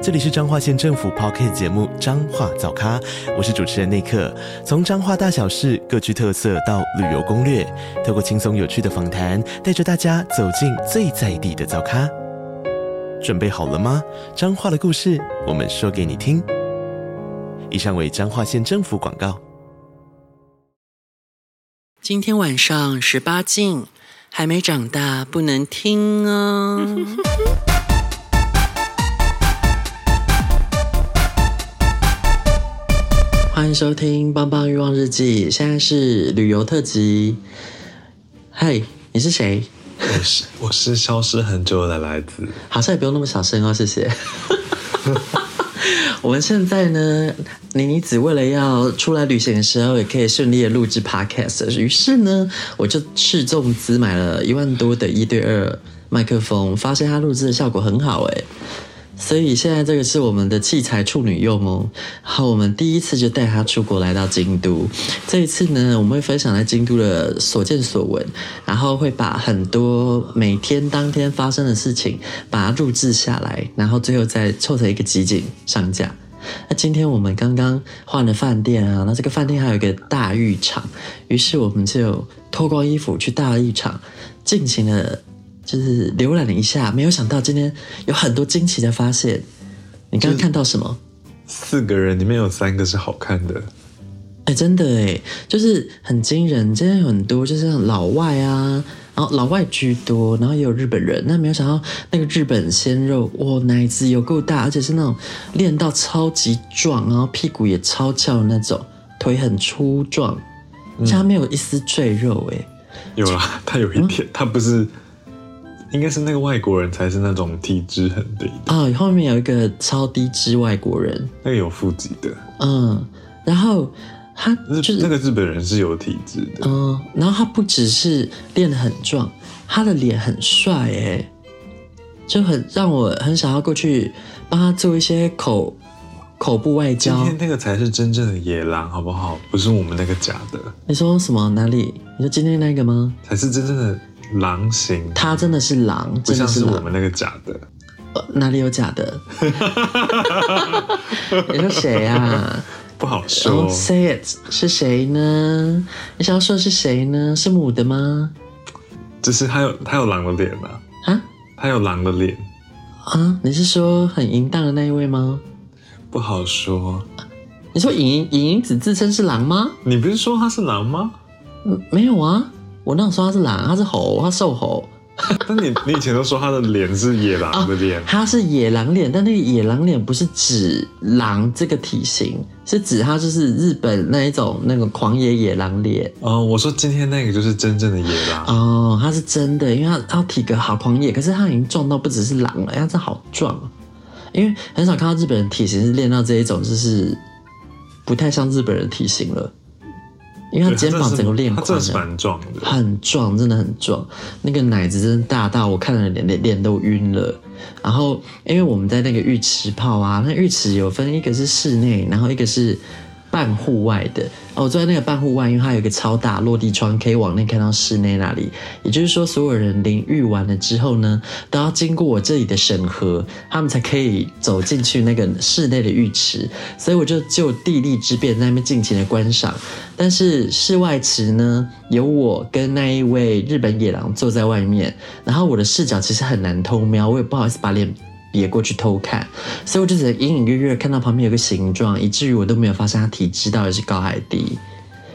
这里是彰化县政府 Podcast 节目《彰化早咖》，我是主持人内克。从彰化大小事各具特色到旅游攻略，透过轻松有趣的访谈，带着大家走进最在地的早咖。准备好了吗？彰化的故事，我们说给你听。以上为彰化县政府广告。今天晚上十八禁，还没长大不能听哦。欢迎收听《棒棒欲望日记》，现在是旅游特辑。嗨，你是谁？我是我是消失很久的来自。好像也不用那么小声哦，谢谢。我们现在呢，妮妮子为了要出来旅行的时候也可以顺利的录制 Podcast，于是呢，我就斥重资买了一万多的一对二麦克风，发现它录制的效果很好诶。所以现在这个是我们的器材处女用哦。好，我们第一次就带他出国来到京都。这一次呢，我们会分享在京都的所见所闻，然后会把很多每天当天发生的事情把它录制下来，然后最后再凑成一个集锦上架。那今天我们刚刚换了饭店啊，那这个饭店还有一个大浴场，于是我们就脱光衣服去大浴场尽情的。就是浏览了一下，没有想到今天有很多惊奇的发现。你刚刚看到什么？四个人里面有三个是好看的。哎，真的哎，就是很惊人。今天有很多就是老外啊，然后老外居多，然后也有日本人。那没有想到那个日本鲜肉，哇，奶子有够大，而且是那种练到超级壮，然后屁股也超翘的那种，腿很粗壮，他没有一丝赘肉。哎，有啦，他有一点，他不是。应该是那个外国人才是那种体脂很低的啊、哦！后面有一个超低脂外国人，那个有腹肌的，嗯，然后他就是那个日本人是有体脂的，嗯，然后他不只是练得很壮，他的脸很帅哎，就很让我很想要过去帮他做一些口口部外交。今天那个才是真正的野狼，好不好？不是我们那个假的。你说什么？哪里？你说今天那个吗？才是真正的。狼形，他真的是狼，不像是我们那个假的。呃，哪里有假的？你说谁啊？不好说。Oh, say it，是谁呢？你想要说的是谁呢？是母的吗？就是他有他有狼的脸啊！啊？他有狼的脸啊？你是说很淫荡的那一位吗？不好说。你说淫淫淫子自称是狼吗？你不是说他是狼吗？嗯，没有啊。我那时候他是狼，他是猴，他瘦猴。但你你以前都说他的脸是野狼的脸，哦，他是野狼脸，但那个野狼脸不是指狼这个体型，是指他就是日本那一种那个狂野野狼脸。哦，我说今天那个就是真正的野狼。哦，他是真的，因为他他体格好狂野，可是他已经壮到不只是狼了，他这好壮。因为很少看到日本人体型是练到这一种，就是不太像日本人体型了。因为他肩膀整个练宽了，他是蛮壮的，很壮，真的很壮。那个奶子真的大到我看了脸脸脸都晕了。然后，因为我们在那个浴池泡啊，那浴池有分一个是室内，然后一个是。半户外的哦，我坐在那个半户外，因为它有一个超大落地窗，可以往内看到室内那里。也就是说，所有人淋浴完了之后呢，都要经过我这里的审核，他们才可以走进去那个室内的浴池。所以我就就地利之便在那边尽情的观赏。但是室外池呢，有我跟那一位日本野狼坐在外面，然后我的视角其实很难偷瞄，我也不好意思把脸。别过去偷看，所以我就只能隐隐约约看到旁边有个形状，以至于我都没有发现它体积到底是高还低。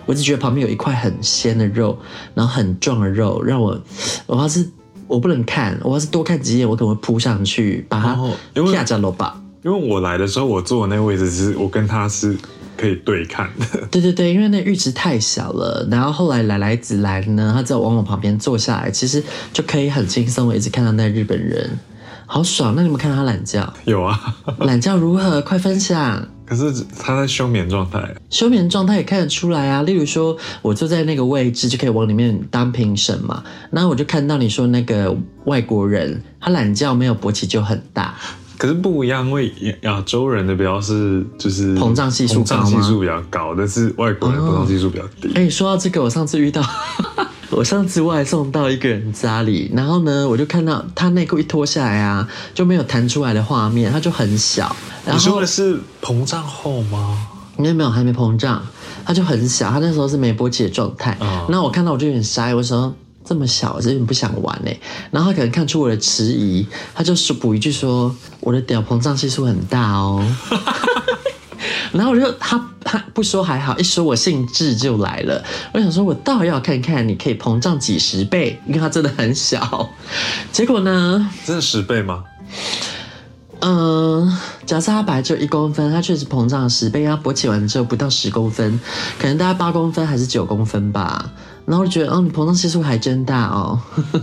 我只觉得旁边有一块很鲜的肉，然后很壮的肉，让我我要是我不能看，我要是多看几眼，我可能会扑上去把它啪加罗吧。因为我来的时候，我坐的那个位置是我跟他是可以对看的。对对对，因为那浴池太小了，然后后来来来子来呢，他只要往我旁边坐下来，其实就可以很轻松的一直看到那日本人。好爽！那你们看到他懒觉？有啊，懒觉如何？快分享！可是他在休眠状态，休眠状态也看得出来啊。例如说，我坐在那个位置就可以往里面当评审嘛。然后我就看到你说那个外国人，他懒觉没有勃起就很大。可是不一样，因为亚洲人的比较是就是膨胀系数？膨胀系数比较高，但是外国人膨胀系数比较低。哎、哦，说到这个，我上次遇到，我上次外送到一个人家里，然后呢，我就看到他内裤一脱下来啊，就没有弹出来的画面，他就很小。然后你说的是膨胀后吗？没有没有，还没膨胀，他就很小，他那时候是没勃起的状态。那、哦、我看到我就有点傻，我说。这么小，我有点不想玩哎。然后他可能看出我的迟疑，他就说补一句说：“我的屌膨胀系数很大哦。”然后我就他他不说还好，一说我兴致就来了。我想说，我倒要看看你可以膨胀几十倍，因为它真的很小。结果呢？真的十倍吗？嗯，假设它本来只有一公分，它确实膨胀了十倍。它勃起完之后不到十公分，可能大概八公分还是九公分吧。然后我就觉得，哦，你膨胀系数还真大哦，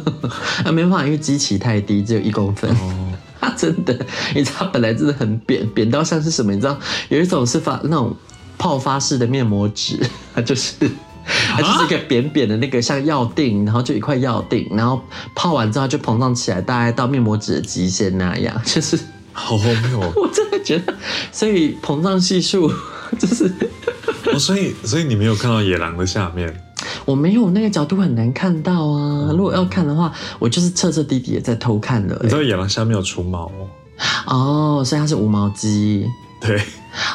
啊，没办法，因为基期太低，只有一公分。哦，他 真的，你知道，本来真的很扁，扁到像是什么？你知道，有一种是发那种泡发式的面膜纸，它就是，它就是一个扁扁的那个像药锭，然后就一块药锭，然后泡完之后就膨胀起来，大概到面膜纸的极限那样，就是好荒谬。我真的觉得，所以膨胀系数就是，哦，所以所以你没有看到野狼的下面。我没有那个角度很难看到啊！嗯、如果要看的话，我就是彻彻底底的在偷看了。你知道野狼下面有除毛哦？哦，所以它是无毛鸡。对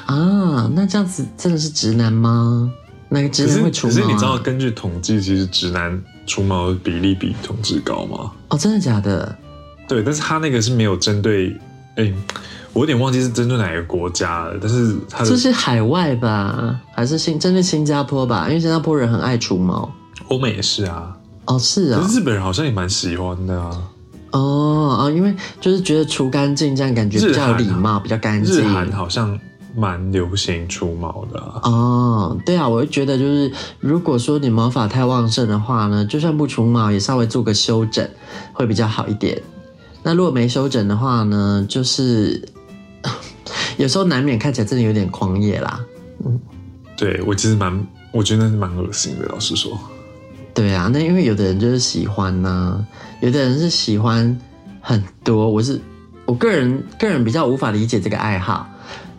啊，那这样子真的是直男吗？那个直男会除毛、啊？可是你知道，根据统计，其实直男除毛的比例比同志高吗？哦，真的假的？对，但是他那个是没有针对，哎、欸。我有点忘记是针对哪个国家了，但是它这是海外吧，还是新针对新加坡吧？因为新加坡人很爱除毛，欧美也是啊。哦，是啊。日本人好像也蛮喜欢的啊。哦啊，因为就是觉得除干净这样感觉比较有礼貌，比较干净。日韩好像蛮流行除毛的啊。哦，对啊，我会觉得就是如果说你毛发太旺盛的话呢，就算不除毛，也稍微做个修整会比较好一点。那如果没修整的话呢，就是。有时候难免看起来真的有点狂野啦，嗯，对，我其实蛮，我觉得是蛮恶心的，老实说。对啊，那因为有的人就是喜欢呢、啊，有的人是喜欢很多。我是我个人个人比较无法理解这个爱好，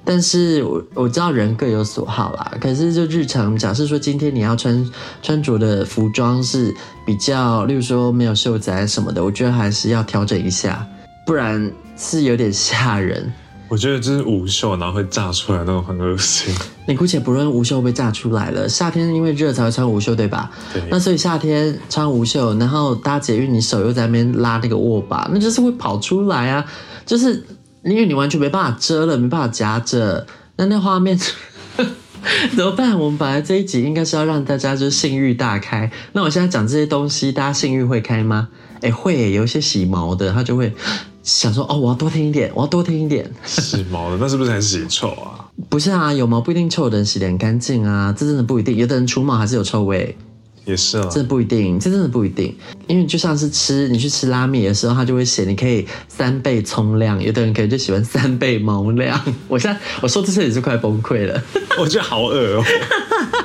但是我我知道人各有所好啦。可是就日常，假设说今天你要穿穿着的服装是比较，例如说没有袖子什么的，我觉得还是要调整一下，不然是有点吓人。我觉得就是无袖，然后会炸出来那种很恶心。你姑且不论无袖被炸出来了，夏天因为热才会穿无袖，对吧？对。那所以夏天穿无袖，然后搭捷运，你手又在那边拉那个握把，那就是会跑出来啊！就是因为你完全没办法遮了，没办法夹着，那那画面 怎么办？我们本来这一集应该是要让大家就是性欲大开，那我现在讲这些东西，大家性欲会开吗？哎，会，有一些洗毛的，他就会。想说哦，我要多听一点，我要多听一点。洗毛的，那是不是还是洗臭啊？不是啊，有毛不一定臭的人洗得很干净啊，这真的不一定。有的人除毛还是有臭味，也是啊，这不一定，这真的不一定。因为就像是吃你去吃拉面的时候，他就会写你可以三倍葱量，有的人可能就喜欢三倍毛量。我现在我说这些也是快崩溃了，我觉得好恶哦。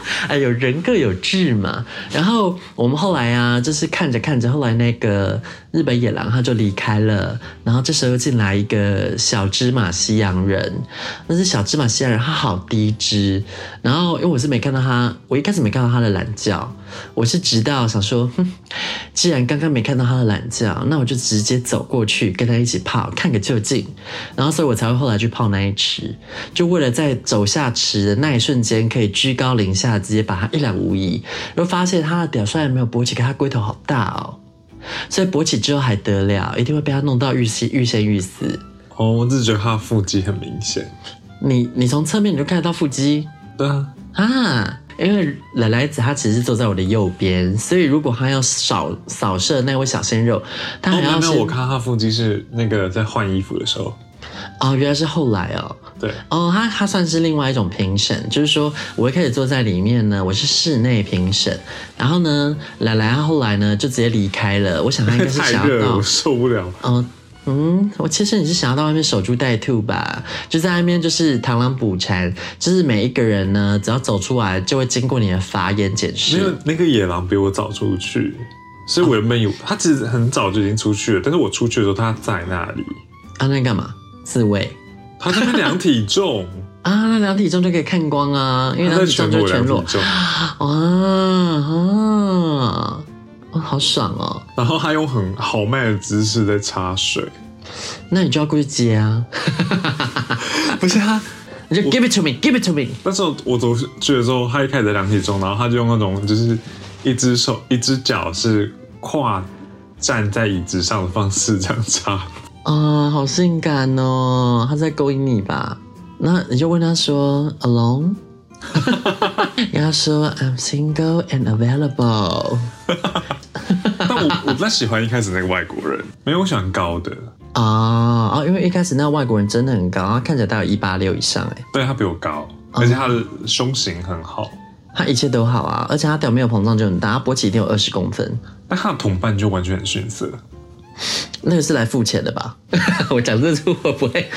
哎呦，人各有志嘛。然后我们后来啊，就是看着看着，后来那个日本野狼他就离开了。然后这时候进来一个小芝麻西洋人，那是小芝麻西洋人，他好低脂。然后因为我是没看到他，我一开始没看到他的懒觉，我是直到想说，哼，既然刚刚没看到他的懒觉，那我就直接走过去跟他一起泡，看个究竟。然后所以我才会后来去泡那一池，就为了在走下池的那一瞬间可以居高临下。直接把他一览无遗，然后发现他的屌虽然没有勃起，可他龟头好大哦，所以勃起之后还得了，一定会被他弄到欲仙欲仙欲死。哦，我只是觉得他的腹肌很明显。你你从侧面你就看得到腹肌？对啊，啊，因为奶奶子她其实是坐在我的右边，所以如果她要扫扫射那位小鲜肉，她还要、哦、没有，我看她腹肌是那个在换衣服的时候。哦，原来是后来哦。对哦，他他算是另外一种评审，就是说我一开始坐在里面呢，我是室内评审，然后呢，奶奶她后来呢就直接离开了。我想他应该是想要 到，我受不了。嗯、呃，嗯，我其实你是想要到外面守株待兔吧？就在外面就是螳螂捕蝉，就是每一个人呢，只要走出来就会经过你的法眼检视。没有，那个野狼比我早出去，所以我原本有、哦、他其实很早就已经出去了，但是我出去的时候他在那里。啊，那干嘛？自慰？他在那量体重 啊，那量体重就可以看光啊，因为他体重就全裸。啊啊！哦，好爽哦！然后他用很豪迈的姿势在插水，那你就要过去接啊！不是他，你就 give it to me，give it to me。那时候我走去的时候，他一开始在量体重，然后他就用那种就是一只手、一只脚是跨站在椅子上的方式这样插。啊，好性感哦！他在勾引你吧？那你就问他说，alone。跟他说 I'm single and available。但我我不太喜欢一开始那个外国人，没有我喜欢高的啊啊！因为一开始那个外国人真的很高，他看起来大概有一八六以上哎。对，他比我高，而且他的胸型很好，他一切都好啊，而且他屌没有膨胀就很大，他勃起一定有二十公分。但他的同伴就完全很逊色。那个是来付钱的吧？我讲这句会不会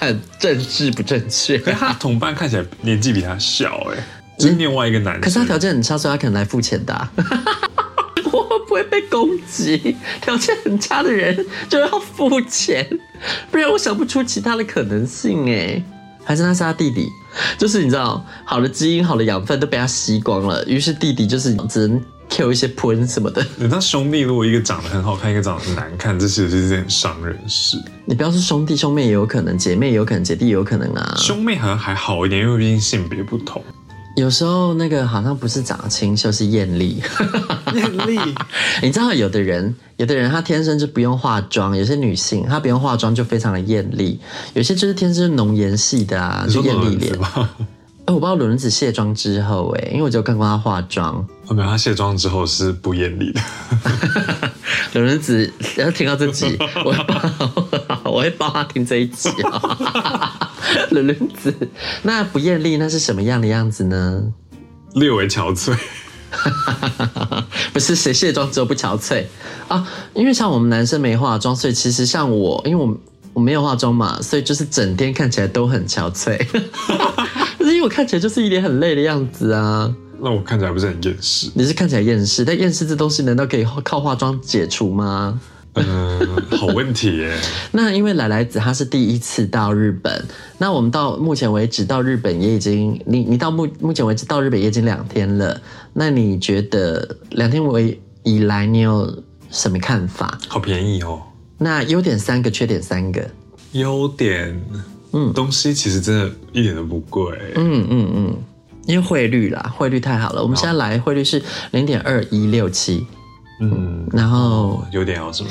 很政治不正确？可是他同伴看起来年纪比他小哎，是另外一个男生。可是他条件很差，所以他可能来付钱的啊。我会不会被攻击？条件很差的人就要付钱，不然我想不出其他的可能性哎。还是他是他弟弟？就是你知道，好的基因、好的养分都被他吸光了，于是弟弟就是只能。Q 一些喷什么的，那兄弟如果一个长得很好看，一个长得很难看，这其实是一件伤人事。你不要说兄弟，兄妹也有可能，姐妹也有可能，姐弟也有可能啊。兄妹好像还好一点，因为毕竟性别不同。有时候那个好像不是长得清秀，是艳丽。艳丽，你知道有的人，有的人她天生就不用化妆，有些女性她不用化妆就非常的艳丽，有些就是天生浓颜系的啊，就艳丽脸。哎，我不知道轮子卸妆之后，哎，因为我只有看过她化妆。哦，没有，她卸妆之后是不艳丽的。轮子要听到这集，我会帮，我会帮她听这一集啊。轮子，那不艳丽，那是什么样的样子呢？略微憔悴。不是谁卸妆之后不憔悴啊？因为像我们男生没化妆，所以其实像我，因为我我没有化妆嘛，所以就是整天看起来都很憔悴。因为我看起来就是一脸很累的样子啊，那我看起来不是很厌世？你是看起来厌世，但厌世这东西难道可以靠化妆解除吗？嗯，好问题耶。那因为奶奶子她是第一次到日本，那我们到目前为止到日本也已经，你你到目目前为止到日本也已经两天了，那你觉得两天为以来你有什么看法？好便宜哦。那优点三个，缺点三个。优点。嗯，东西其实真的一点都不贵。嗯嗯嗯，因为汇率啦，汇率太好了。我们现在来汇率是零点二一六七。嗯，然后有点要什么？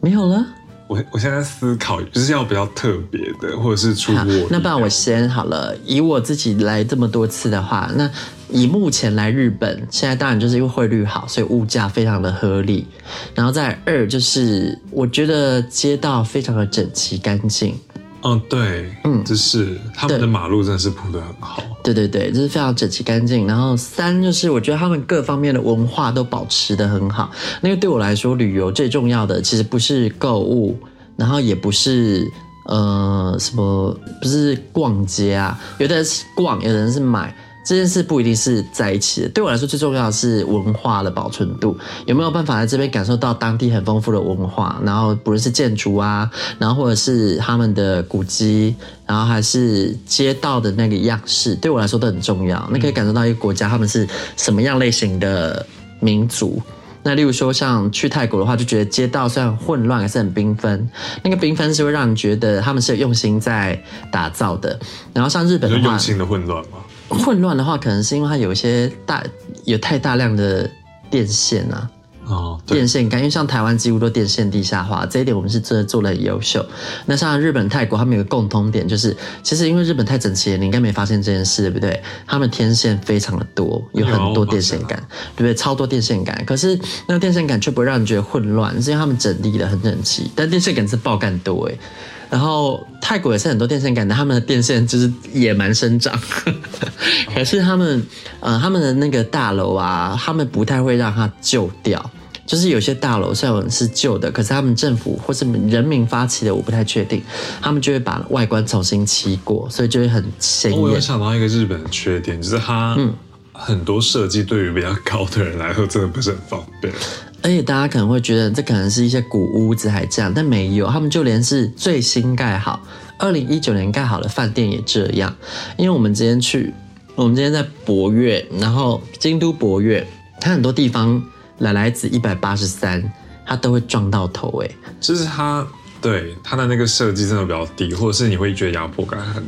没有了。我我现在思考，就是要比较特别的，或者是出国。那不然我先好了。以我自己来这么多次的话，那以目前来日本，现在当然就是因为汇率好，所以物价非常的合理。然后再二就是，我觉得街道非常的整齐干净。哦，对，嗯，就是他们的马路真的是铺的很好，对对对，就是非常整齐干净。然后三就是我觉得他们各方面的文化都保持的很好。那个对我来说，旅游最重要的其实不是购物，然后也不是呃什么，不是逛街啊，有的人是逛，有的人是买。这件事不一定是在一起的。对我来说，最重要的是文化的保存度，有没有办法在这边感受到当地很丰富的文化？然后不论是建筑啊，然后或者是他们的古迹，然后还是街道的那个样式，对我来说都很重要。那可以感受到一个国家他们是什么样类型的民族。那例如说，像去泰国的话，就觉得街道虽然混乱，还是很缤纷。那个缤纷是会让人觉得他们是有用心在打造的。然后像日本的话，用心的混乱吗？混乱的话，可能是因为它有一些大有太大量的电线啊，哦，电线杆，因为像台湾几乎都电线地下化，这一点我们是真的做的很优秀。那像日本、泰国，他们有个共通点，就是其实因为日本太整齐了，你应该没发现这件事，对不对？他们天线非常的多，有很多电线杆，对不对？超多电线杆，可是那个电线杆却不会让人觉得混乱，是因为他们整理的很整齐，但电线杆是爆干多诶。然后泰国也是很多电线杆的，他们的电线就是野蛮生长，可是他们呃他们的那个大楼啊，他们不太会让它旧掉，就是有些大楼虽然是旧的，可是他们政府或是人民发起的，我不太确定，他们就会把外观重新漆过，所以就会很显眼。我有想到一个日本的缺点，就是它很多设计对于比较高的人来说真的不是很方便。而且大家可能会觉得这可能是一些古屋子还这样，但没有，他们就连是最新盖好，二零一九年盖好的饭店也这样。因为我们今天去，我们今天在博悦，然后京都博悦，它很多地方。来来子一百八十三，它都会撞到头哎，就是它对它的那个设计真的比较低，或者是你会觉得压迫感很。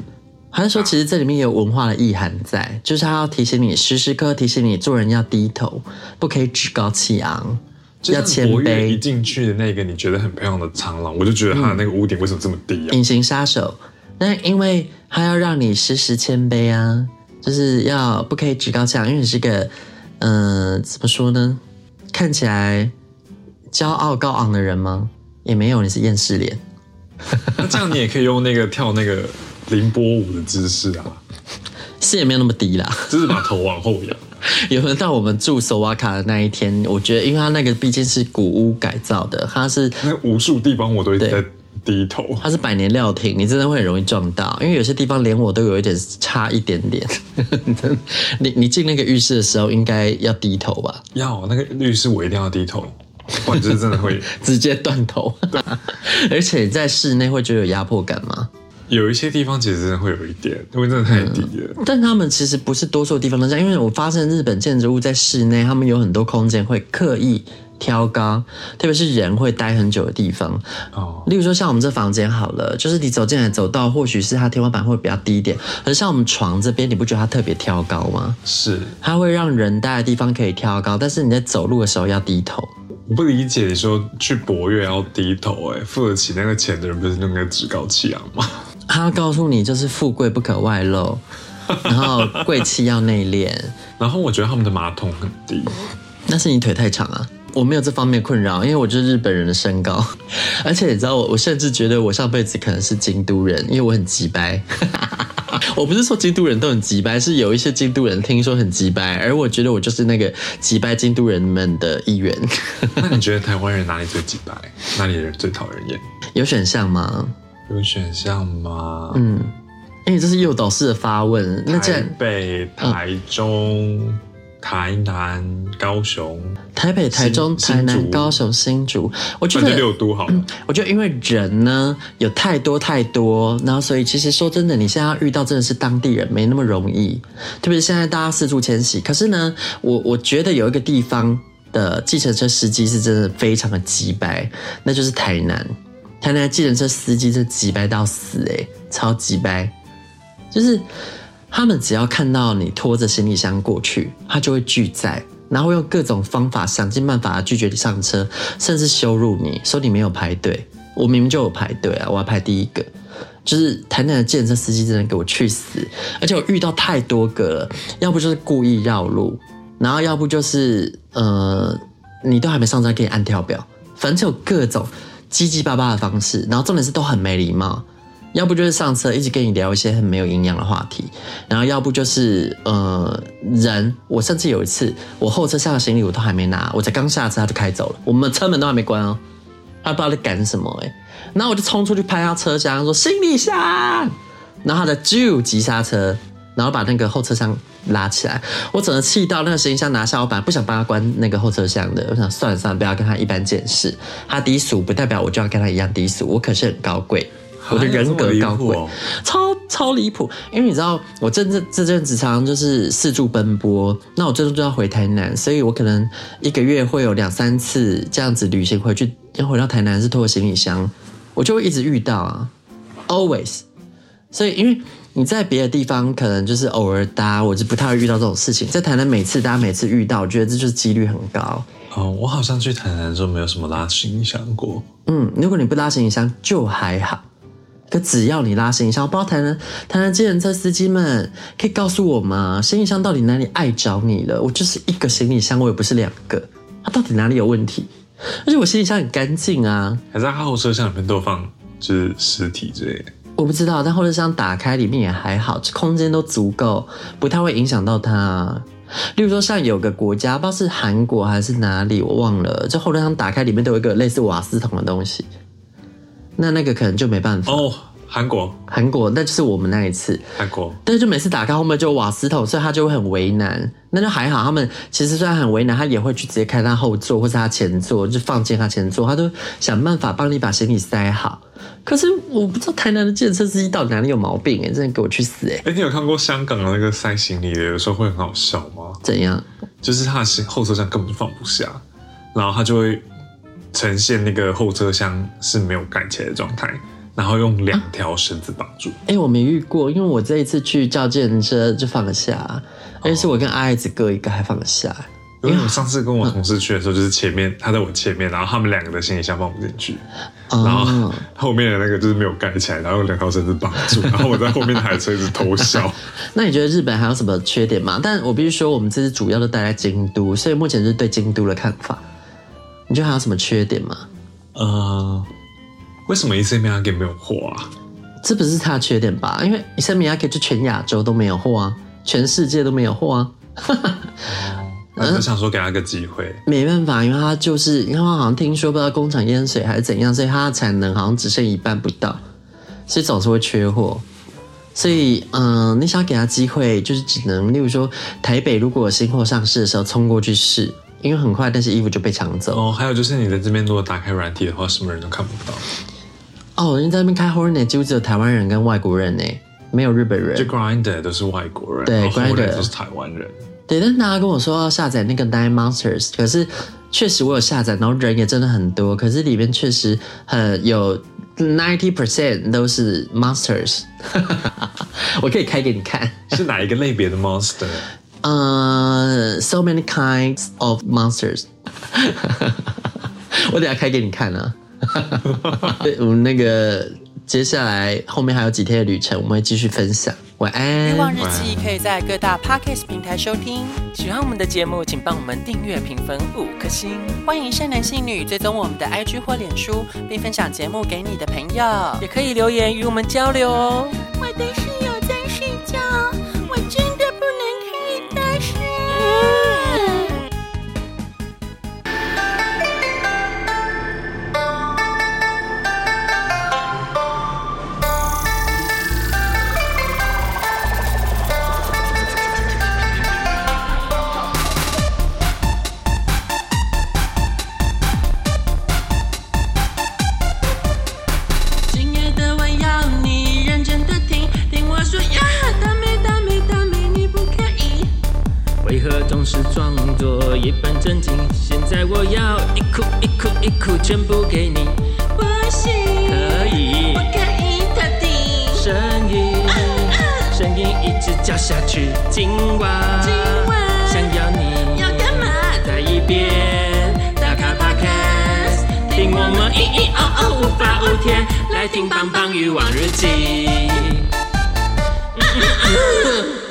还是说，其实这里面有文化的意涵在，就是它要提醒你，时时刻刻提醒你做人要低头，不可以趾高气昂，要谦卑。一进去的那个你觉得很漂亮的长廊，我就觉得它的那个屋顶为什么这么低啊？隐形杀手，那因为它要让你时时谦卑啊，就是要不可以趾高气昂，因为你是个嗯、呃，怎么说呢？看起来骄傲高昂的人吗？也没有，你是厌世脸。那这样你也可以用那个跳那个凌波舞的姿势啊，是也没有那么低啦，就是把头往后仰。有人到我们住索瓦卡的那一天，我觉得，因为他那个毕竟是古屋改造的，他是那无数地方我都一直在低头。它是百年料亭，你真的会很容易撞到，因为有些地方连我都有一点差一点点。你你进那个浴室的时候，应该要低头吧？要那个浴室我一定要低头，不然就是真的会 直接断头。而且在室内会觉得有压迫感吗？有一些地方其实真的会有一点，因为真的太低了。嗯，但他们其实不是多数地方都这样，因为我发现日本建筑物在室内，他们有很多空间会刻意。挑高，特别是人会待很久的地方哦。例如说，像我们这房间好了，就是你走进来走到，或许是它天花板会比较低一点。可是像我们床这边，你不觉得它特别挑高吗？是，它会让人待的地方可以挑高，但是你在走路的时候要低头。我不理解你说去博越要低头，哎，付得起那个钱的人不是应该趾高气扬吗？他告诉你，就是富贵不可外露，然后贵气要内敛。然后我觉得他们的马桶很低，那是你腿太长啊。我没有这方面困扰，因为我就是日本人的身高，而且你知道我，我甚至觉得我上辈子可能是京都人，因为我很急掰。我不是说京都人都很急掰，是有一些京都人听说很急掰，而我觉得我就是那个急掰京都人们的一员。那你觉得台湾人哪里最急掰？哪里人最讨人厌？有选项吗？有选项吗？嗯，因为这是诱导式的发问。那台北、台中。嗯台南、高雄、台北、台中、台南、高雄、新竹，我觉得六都好了。我觉得因为人呢有太多太多，然后所以其实说真的，你现在要遇到真的是当地人没那么容易。特别是现在大家四处迁徙，可是呢，我我觉得有一个地方的计程车司机是真的非常的鸡掰，那就是台南。台南的计程车司机真的机掰到死诶，超机掰，就是。他们只要看到你拖着行李箱过去，他就会拒载，然后用各种方法想尽办法拒绝你上车，甚至羞辱你，说你没有排队。我明明就有排队啊，我要排第一个。就是台南的计程车司机真的给我去死！而且我遇到太多个了，要不就是故意绕路，然后要不就是呃，你都还没上车给你按跳表，反正有各种叽叽巴巴的方式，然后重点是都很没礼貌。要不就是上车一直跟你聊一些很没有营养的话题，然后要不就是呃人，我甚至有一次我后车厢的行李我都还没拿，我才刚下车他就开走了，我们车门都还没关哦，他不知道在赶什么哎，然后我就冲出去拍他车厢说行李箱，然后他的就急刹车，然后把那个后车厢拉起来，我整个气到那个行李箱拿下，我本来不想帮他关那个后车厢的，我想算了算了，不要跟他一般见识，他低俗不代表我就要跟他一样低俗，我可是很高贵。我的人格高贵，哦，超超离谱。因为你知道，我这这这阵子常常就是四处奔波，那我最终就要回台南，所以我可能一个月会有两三次这样子旅行回去，要回到台南是拖个行李箱，我就会一直遇到啊，always。所以因为你在别的地方可能就是偶尔搭，我就不太会遇到这种事情。在台南每次搭每次遇到，我觉得这就是几率很高。哦，我好像去台南的时候没有什么拉行李箱过。嗯，如果你不拉行李箱就还好。可只要你拉行李箱，我不知道台南台南计程车司机们可以告诉我吗？行李箱到底哪里碍着你了？我就是一个行李箱，我也不是两个，它到底哪里有问题？而且我行李箱很干净啊，还在后车厢里面都放就是尸体之类的。我不知道，但后车厢打开里面也还好，空间都足够，不太会影响到它。例如说，像有个国家，不知道是韩国还是哪里，我忘了，这后车厢打开里面都有一个类似瓦斯桶的东西，那那个可能就没办法。韩国，韩国，那就是我们那一次。韩国，但是就每次打开后面就有瓦斯桶，所以他就会很为难。那就还好，他们其实虽然很为难，他也会去直接开他后座或是他前座，就放进他前座，他都想办法帮你把行李塞好。可是我不知道台南的建设司机到底哪里有毛病哎、欸，真的给我去死哎、欸！哎、欸，你有看过香港的那个塞行李的，有时候会很好笑吗？怎样？就是他的行后车厢根本就放不下，然后他就会呈现那个后车厢是没有盖起来的状态。然后用两条绳子绑住。哎、欸，我没遇过，因为我这一次去叫计程车就放得下，而且是我跟阿爱子各一个还放得下。因为我上次跟我同事去的时候，就是前面他在我前面，然后他们两个的行李箱放不进去，然后后面的那个就是没有盖起来，然后用两条绳子绑住，然后我在后面那台车一直偷笑。那你觉得日本还有什么缺点吗？但我必须说，我们这次主要都待在京都，所以目前是对京都的看法。你觉得还有什么缺点吗？呃。为什么伊森米亚给没有货啊？这不是他的缺点吧？因为伊森米亚给就全亚洲都没有货啊，全世界都没有货啊。我就想说给他个机会、嗯，没办法，因为他就是因为他好像听说不知道工厂淹水还是怎样，所以他的产能好像只剩一半不到，所以总是会缺货。所以嗯，你想给他机会，就是只能例如说台北如果有新货上市的时候冲过去试，因为很快那些衣服就被抢走。哦，还有就是你在这边如果打开软体的话，什么人都看不到。哦，人在那边开 Hornet 就只有台湾人跟外国人呢，没有日本人。就 Grinder 都是外国人，对，Grinder 都是台湾人。对，但是大家跟我说要下载那个 Nine Monsters，可是确实我有下载，然后人也真的很多，可是里面确实很有 ninety percent 都是 monsters。我可以开给你看，是哪一个类别的 monster？呃、uh,，so many kinds of monsters。我等下开给你看啊。对，我们那个接下来后面还有几天的旅程，我们会继续分享。晚安。欲望日记可以在各大 Podcast 平台收听。喜欢我们的节目，请帮我们订阅、评分五颗星。欢迎善男信女追踪我们的 IG 或脸书，并分享节目给你的朋友，也可以留言与我们交流哦。我的室友哭全部给你。不行。可以。不可以，特地。声音，声音一直叫下去，今晚。今晚。想要你。要干嘛？在一边打开 Podcast，听我们咿咿哦哦无法无天，来听棒棒鱼网日记。嗯嗯嗯